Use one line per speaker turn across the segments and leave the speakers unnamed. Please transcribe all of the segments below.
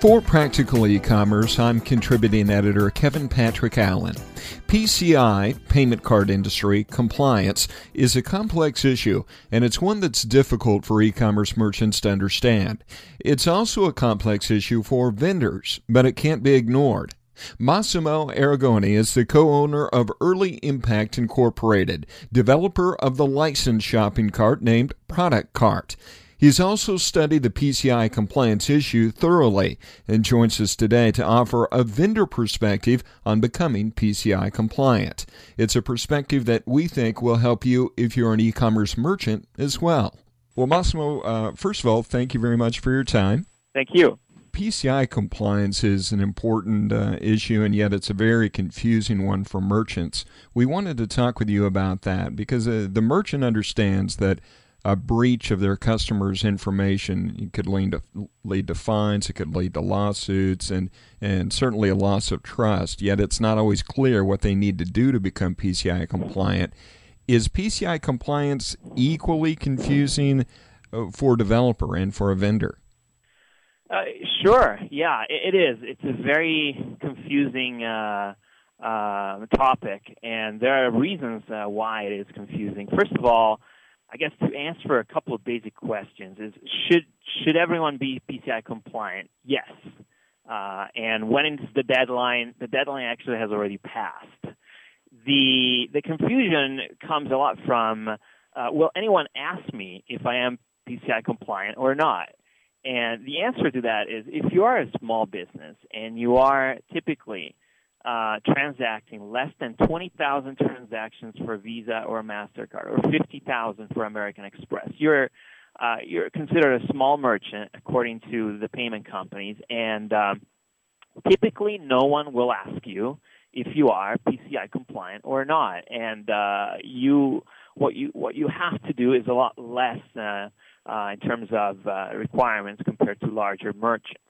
For Practical E-commerce, I'm contributing editor Kevin Patrick Allen. PCI, payment card industry, compliance is a complex issue, and it's one that's difficult for e commerce merchants to understand. It's also a complex issue for vendors, but it can't be ignored. Massimo Arrigoni is the co-owner of Early Impact Incorporated, developer of the licensed shopping cart named ProductCart. He's also studied the PCI compliance issue thoroughly and joins us today to offer a vendor perspective on becoming PCI compliant. It's a perspective that we think will help you if you're an e commerce merchant as well. Well, Massimo, uh, first of all, thank you very much for your time.
Thank you.
PCI compliance is an important uh, issue, and yet it's a very confusing one for merchants. We wanted to talk with you about that because uh, the merchant understands that a breach of their customers' information could lead to, lead to fines, it could lead to lawsuits, and, and certainly a loss of trust. Yet it's not always clear what they need to do to become PCI compliant. Is PCI compliance equally confusing uh, for a developer and for a vendor?
Uh, sure. Yeah, it, it is. It's a very confusing uh, uh, topic, and there are reasons uh, why it is confusing. First of all, I guess to answer a couple of basic questions is should should everyone be PCI compliant? Yes. Uh, and when is the deadline? The deadline actually has already passed. The the confusion comes a lot from uh, will anyone ask me if I am PCI compliant or not? And the answer to that is if you are a small business and you are typically uh, transacting less than 20,000 transactions for Visa or MasterCard or 50,000 for American Express, you're uh, you're considered a small merchant according to the payment companies, and um, typically no one will ask you if you are PCI compliant or not. And uh, you what you what you have to do is a lot less uh, uh, in terms of uh, requirements compared to larger merchants.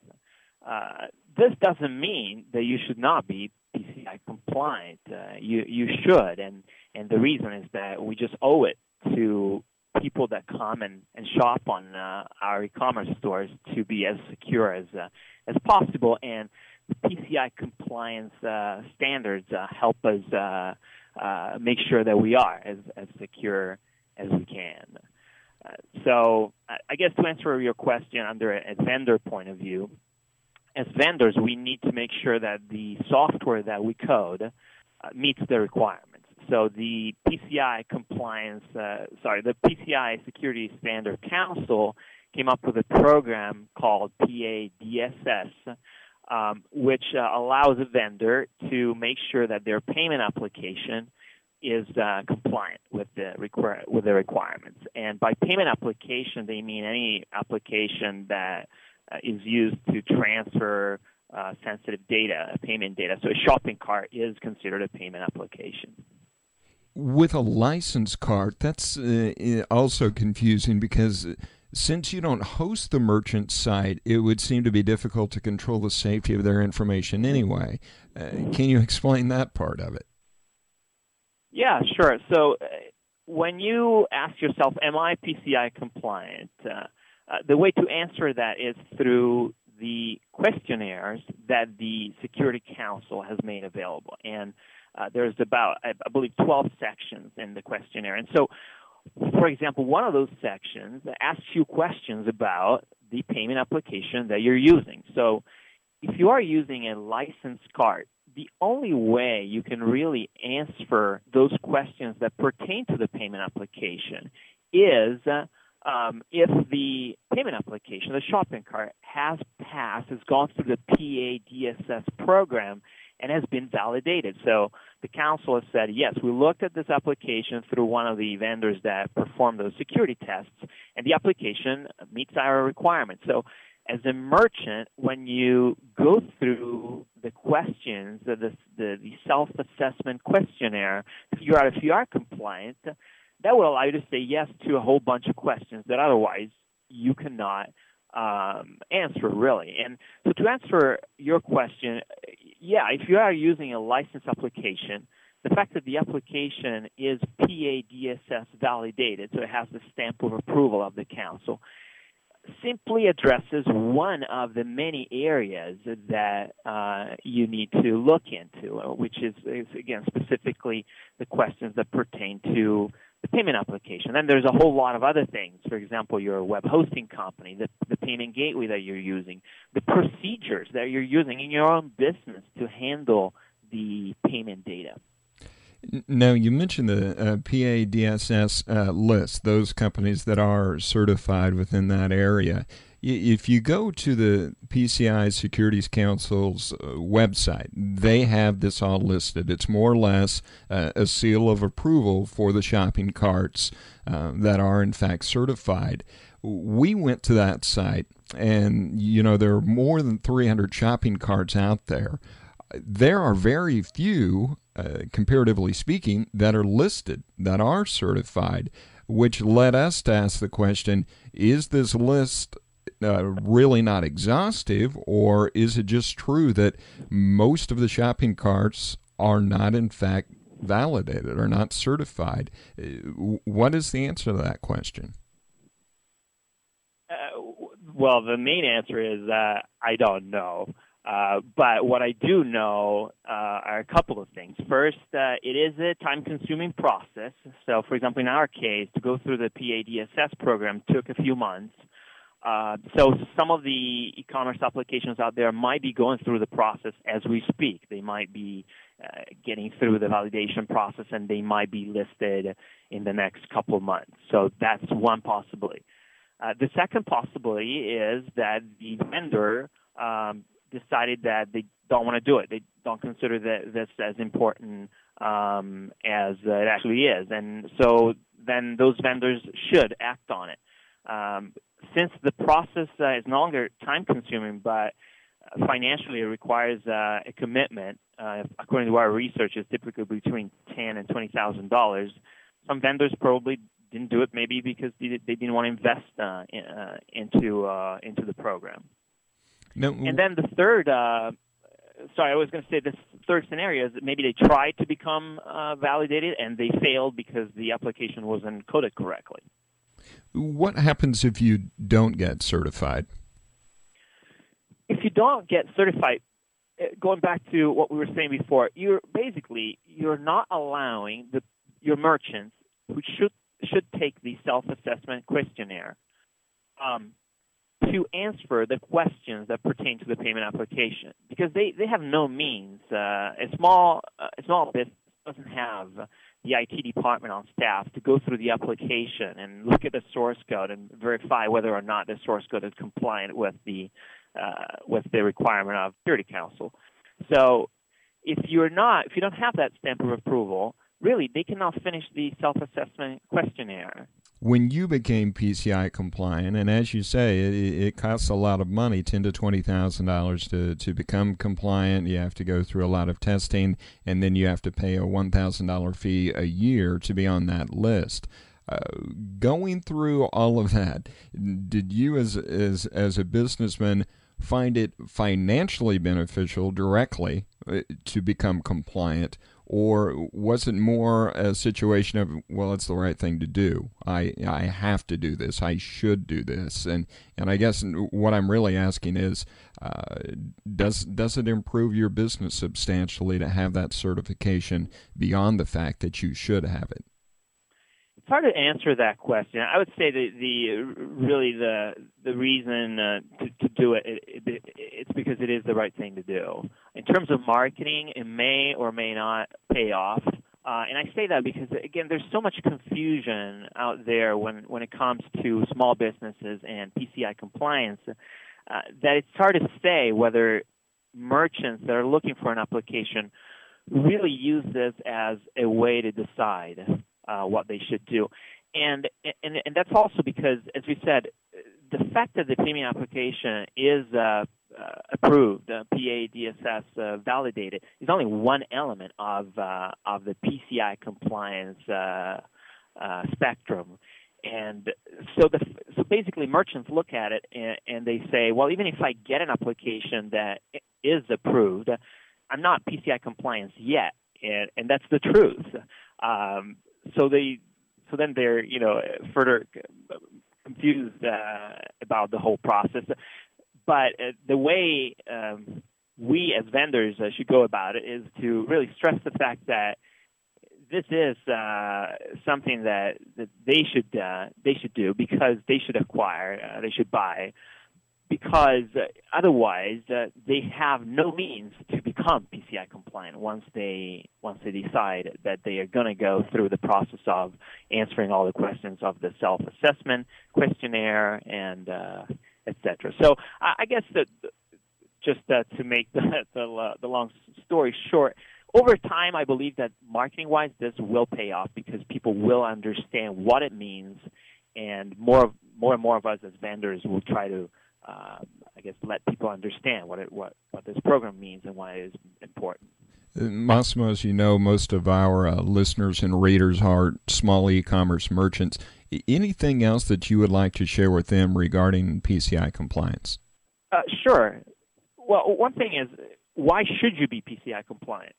Uh, this doesn't mean that you should not be PCI compliant. Uh, you you should, and and the reason is that we just owe it to people that come and, and shop on uh, our e-commerce stores to be as secure as uh, as possible. And the PCI compliance uh, standards uh, help us uh, uh, make sure that we are as as secure as we can. So I guess to answer your question under a vendor point of view, as vendors, we need to make sure that the software that we code uh, meets the requirements. So the PCI compliance, uh, sorry, the PCI Security Standard Council came up with a program called PADSS, um, which uh, allows a vendor to make sure that their payment application is uh, compliant with the require with the requirements. And by payment application, they mean any application that uh, is used to transfer uh, sensitive data, payment data. So a shopping cart is considered a payment application.
With a license cart, that's uh, also confusing because since you don't host the merchant site, it would seem to be difficult to control the safety of their information anyway. Uh, can you explain that part of it?
Yeah, sure. So uh, when you ask yourself, am I PCI compliant? Uh, uh, the way to answer that is through the questionnaires that the Security Council has made available. And uh, there's about, I, I believe, 12 sections in the questionnaire. And so, for example, one of those sections asks you questions about the payment application that you're using. So if you are using a licensed card the only way you can really answer those questions that pertain to the payment application is um, if the payment application, the shopping cart, has passed, has gone through the PADSS program, and has been validated. So the council has said, yes, we looked at this application through one of the vendors that performed those security tests, and the application meets our requirements. So as a merchant, when you go through the questions, the, the, the self-assessment questionnaire figure out if you are compliant, that will allow you to say yes to a whole bunch of questions that otherwise you cannot um, answer, really. And so to answer your question, yeah, if you are using a license application, the fact that the application is PADSS validated, so it has the stamp of approval of the council, simply addresses one of the many areas that uh, you need to look into, which is, is, again, specifically the questions that pertain to the payment application. Then there's a whole lot of other things. For example, your web hosting company, the, the payment gateway that you're using, the procedures that you're using in your own business to handle the payment data.
Now, you mentioned the uh, PADSS uh, list, those companies that are certified within that area. If you go to the PCI Securities Council's uh, website, they have this all listed. It's more or less uh, a seal of approval for the shopping carts uh, that are, in fact, certified. We went to that site, and you know, there are more than 300 shopping carts out there. There are very few uh, comparatively speaking, that are listed, that are certified, which led us to ask the question is this list uh, really not exhaustive, or is it just true that most of the shopping carts are not, in fact, validated or not certified? Uh, what is the answer to that question?
Uh, well, the main answer is that I don't know. Uh, but what I do know uh, are a couple of things. First, uh, it is a time-consuming process. So, for example, in our case, to go through the PADSS program took a few months. Uh, so some of the e-commerce applications out there might be going through the process as we speak. They might be uh, getting through the validation process, and they might be listed in the next couple of months. So that's one possibility. Uh, the second possibility is that the vendor um, decided that they don't want to do it. They don't consider that this as important um, as it actually is, and so then those vendors should act on it. Um, since the process uh, is no longer time consuming, but financially it requires uh, a commitment. Uh, according to our research, is typically between ten and twenty thousand dollars. Some vendors probably didn't do it, maybe because they, they didn't want to invest uh, in, uh, into uh, into the program. No. And then the third, uh, sorry, I was going to say this third scenario is that maybe they tried to become uh, validated and they failed because the application wasn't coded correctly.
What happens if you don't get certified?
If you don't get certified, uh, going back to what we were saying before, you're basically you're not allowing the your merchants who should should take the self-assessment questionnaire um, to answer the questions that pertain to the payment application because they, they have no means. Uh, a small uh, a small business doesn't have the IT department on staff to go through the application and look at the source code and verify whether or not the source code is compliant with the uh, with the requirement of Security Council. So if you're not if you don't have that stamp of approval, really they cannot finish the self-assessment questionnaire
when you became PCI compliant, and as you say, it, it costs a lot of money ten to twenty thousand dollars to to become compliant. You have to go through a lot of testing, and then you have to pay a one thousand dollar fee a year to be on that list. Uh, going through all of that, did you as as as a businessman find it financially beneficial directly uh, to become compliant? Or was it more a situation of well it's the right thing to do. I i have to do this. I should do this. And and i guess what i'm really asking is uh, does does it improve your business substantially to have that certification beyond the fact that you should have it
it's hard to answer that question. I would say that the really the the reason uh, to, to do it, it, it, it's because it is the right thing to do. In terms of marketing, it may or may not pay off. Uh, and I say that because again, there's so much confusion out there when when it comes to small businesses and PCI compliance uh, that it's hard to say whether merchants that are looking for an application really use this as a way to decide uh, what they should do. And, and and that's also because, as we said, the fact that the payment application is uh, uh, approved, uh, PA uh, validated, is only one element of uh, of the PCI compliance uh, spectrum. And so, the, so basically, merchants look at it and, and they say, well, even if I get an application that is approved, I'm not PCI compliance yet, and, and that's the truth. Um, so they, so then they're you know further confused uh, about the whole process. But uh, the way um, we as vendors uh, should go about it is to really stress the fact that this is uh, something that, that they should uh, they should do because they should acquire, uh, they should buy, because otherwise they have no means to become PCI compliant once they once they decide that they are going to go through the process of answering all the questions of the self-assessment questionnaire and uh, etc. So I guess that just uh, to make the the, the long story short. Over time, I believe that marketing-wise, this will pay off because people will understand what it means, and more, more and more of us as vendors will try to uh, I guess let people understand what it what what this program means and why it is important.
Uh, Massimo, as you know, most of our uh, listeners and readers are small e-commerce merchants. Anything else that you would like to share with them regarding PCI compliance?
Uh, sure. Well, one thing is, why should you be PCI compliant?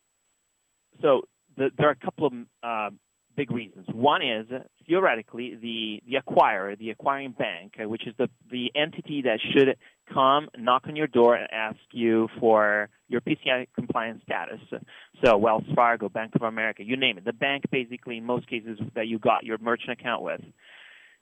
So the, there are a couple of uh, big reasons. One is theoretically the, the acquirer, the acquiring bank, uh, which is the, the entity that should come, knock on your door, and ask you for your PCI compliance status. So Wells Fargo, Bank of America, you name it. The bank, basically, in most cases that you got your merchant account with,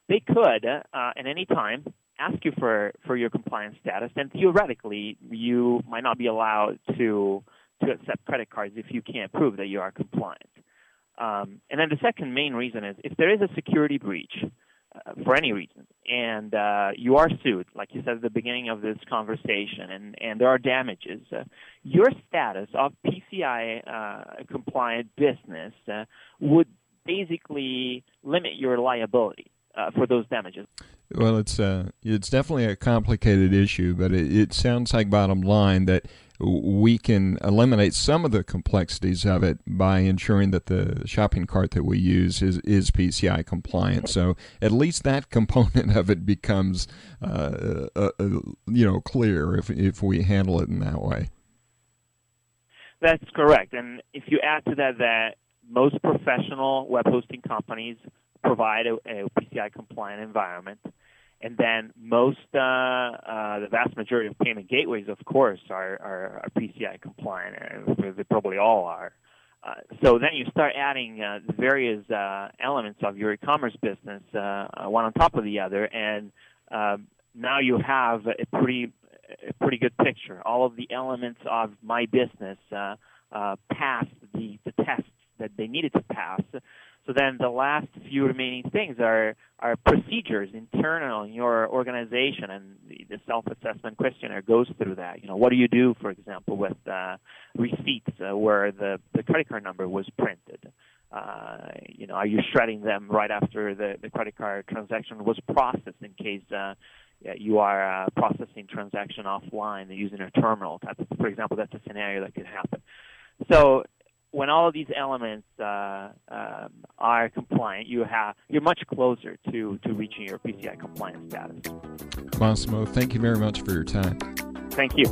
they could uh, at any time ask you for, for your compliance status, and theoretically, you might not be allowed to to accept credit cards if you can't prove that you are compliant. Um, and then the second main reason is if there is a security breach uh, for any reason, and uh, you are sued, like you said at the beginning of this conversation, and, and there are damages, uh, your status of PCI uh, compliant business uh, would basically limit your liability uh, for those damages.
Well, it's uh, it's definitely a complicated issue, but it, it sounds like bottom line that we can eliminate some of the complexities of it by ensuring that the shopping cart that we use is, is PCI compliant. So at least that component of it becomes, uh, uh, uh, you know, clear if if we handle it in that way.
That's correct. And if you add to that that most professional web hosting companies provide a, a PCI compliant environment, and then most, uh, uh, the vast majority of payment gateways, of course, are, are, are PCI compliant. They probably all are. Uh, so then you start adding uh, various uh, elements of your e-commerce business, uh, uh, one on top of the other, and uh, now you have a pretty, a pretty good picture. All of the elements of my business uh, uh, passed the, the tests that they needed to pass. So then the last few remaining things are are procedures internal in your organization, and the, the self-assessment questionnaire goes through that. You know, what do you do, for example, with uh, receipts uh, where the the credit card number was printed? Uh, you know, are you shredding them right after the, the credit card transaction was processed in case uh, you are uh, processing transaction offline using a terminal type of, for example, that's a scenario that could happen. So when all of these elements uh, um, are compliant, you have you're much closer to to reaching your PCI compliance status.
Massimo, thank you very much for your time.
Thank you.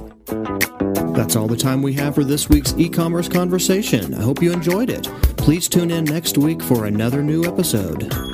That's all the time we have for this week's e-commerce conversation. I hope you enjoyed it. Please tune in next week for another new episode.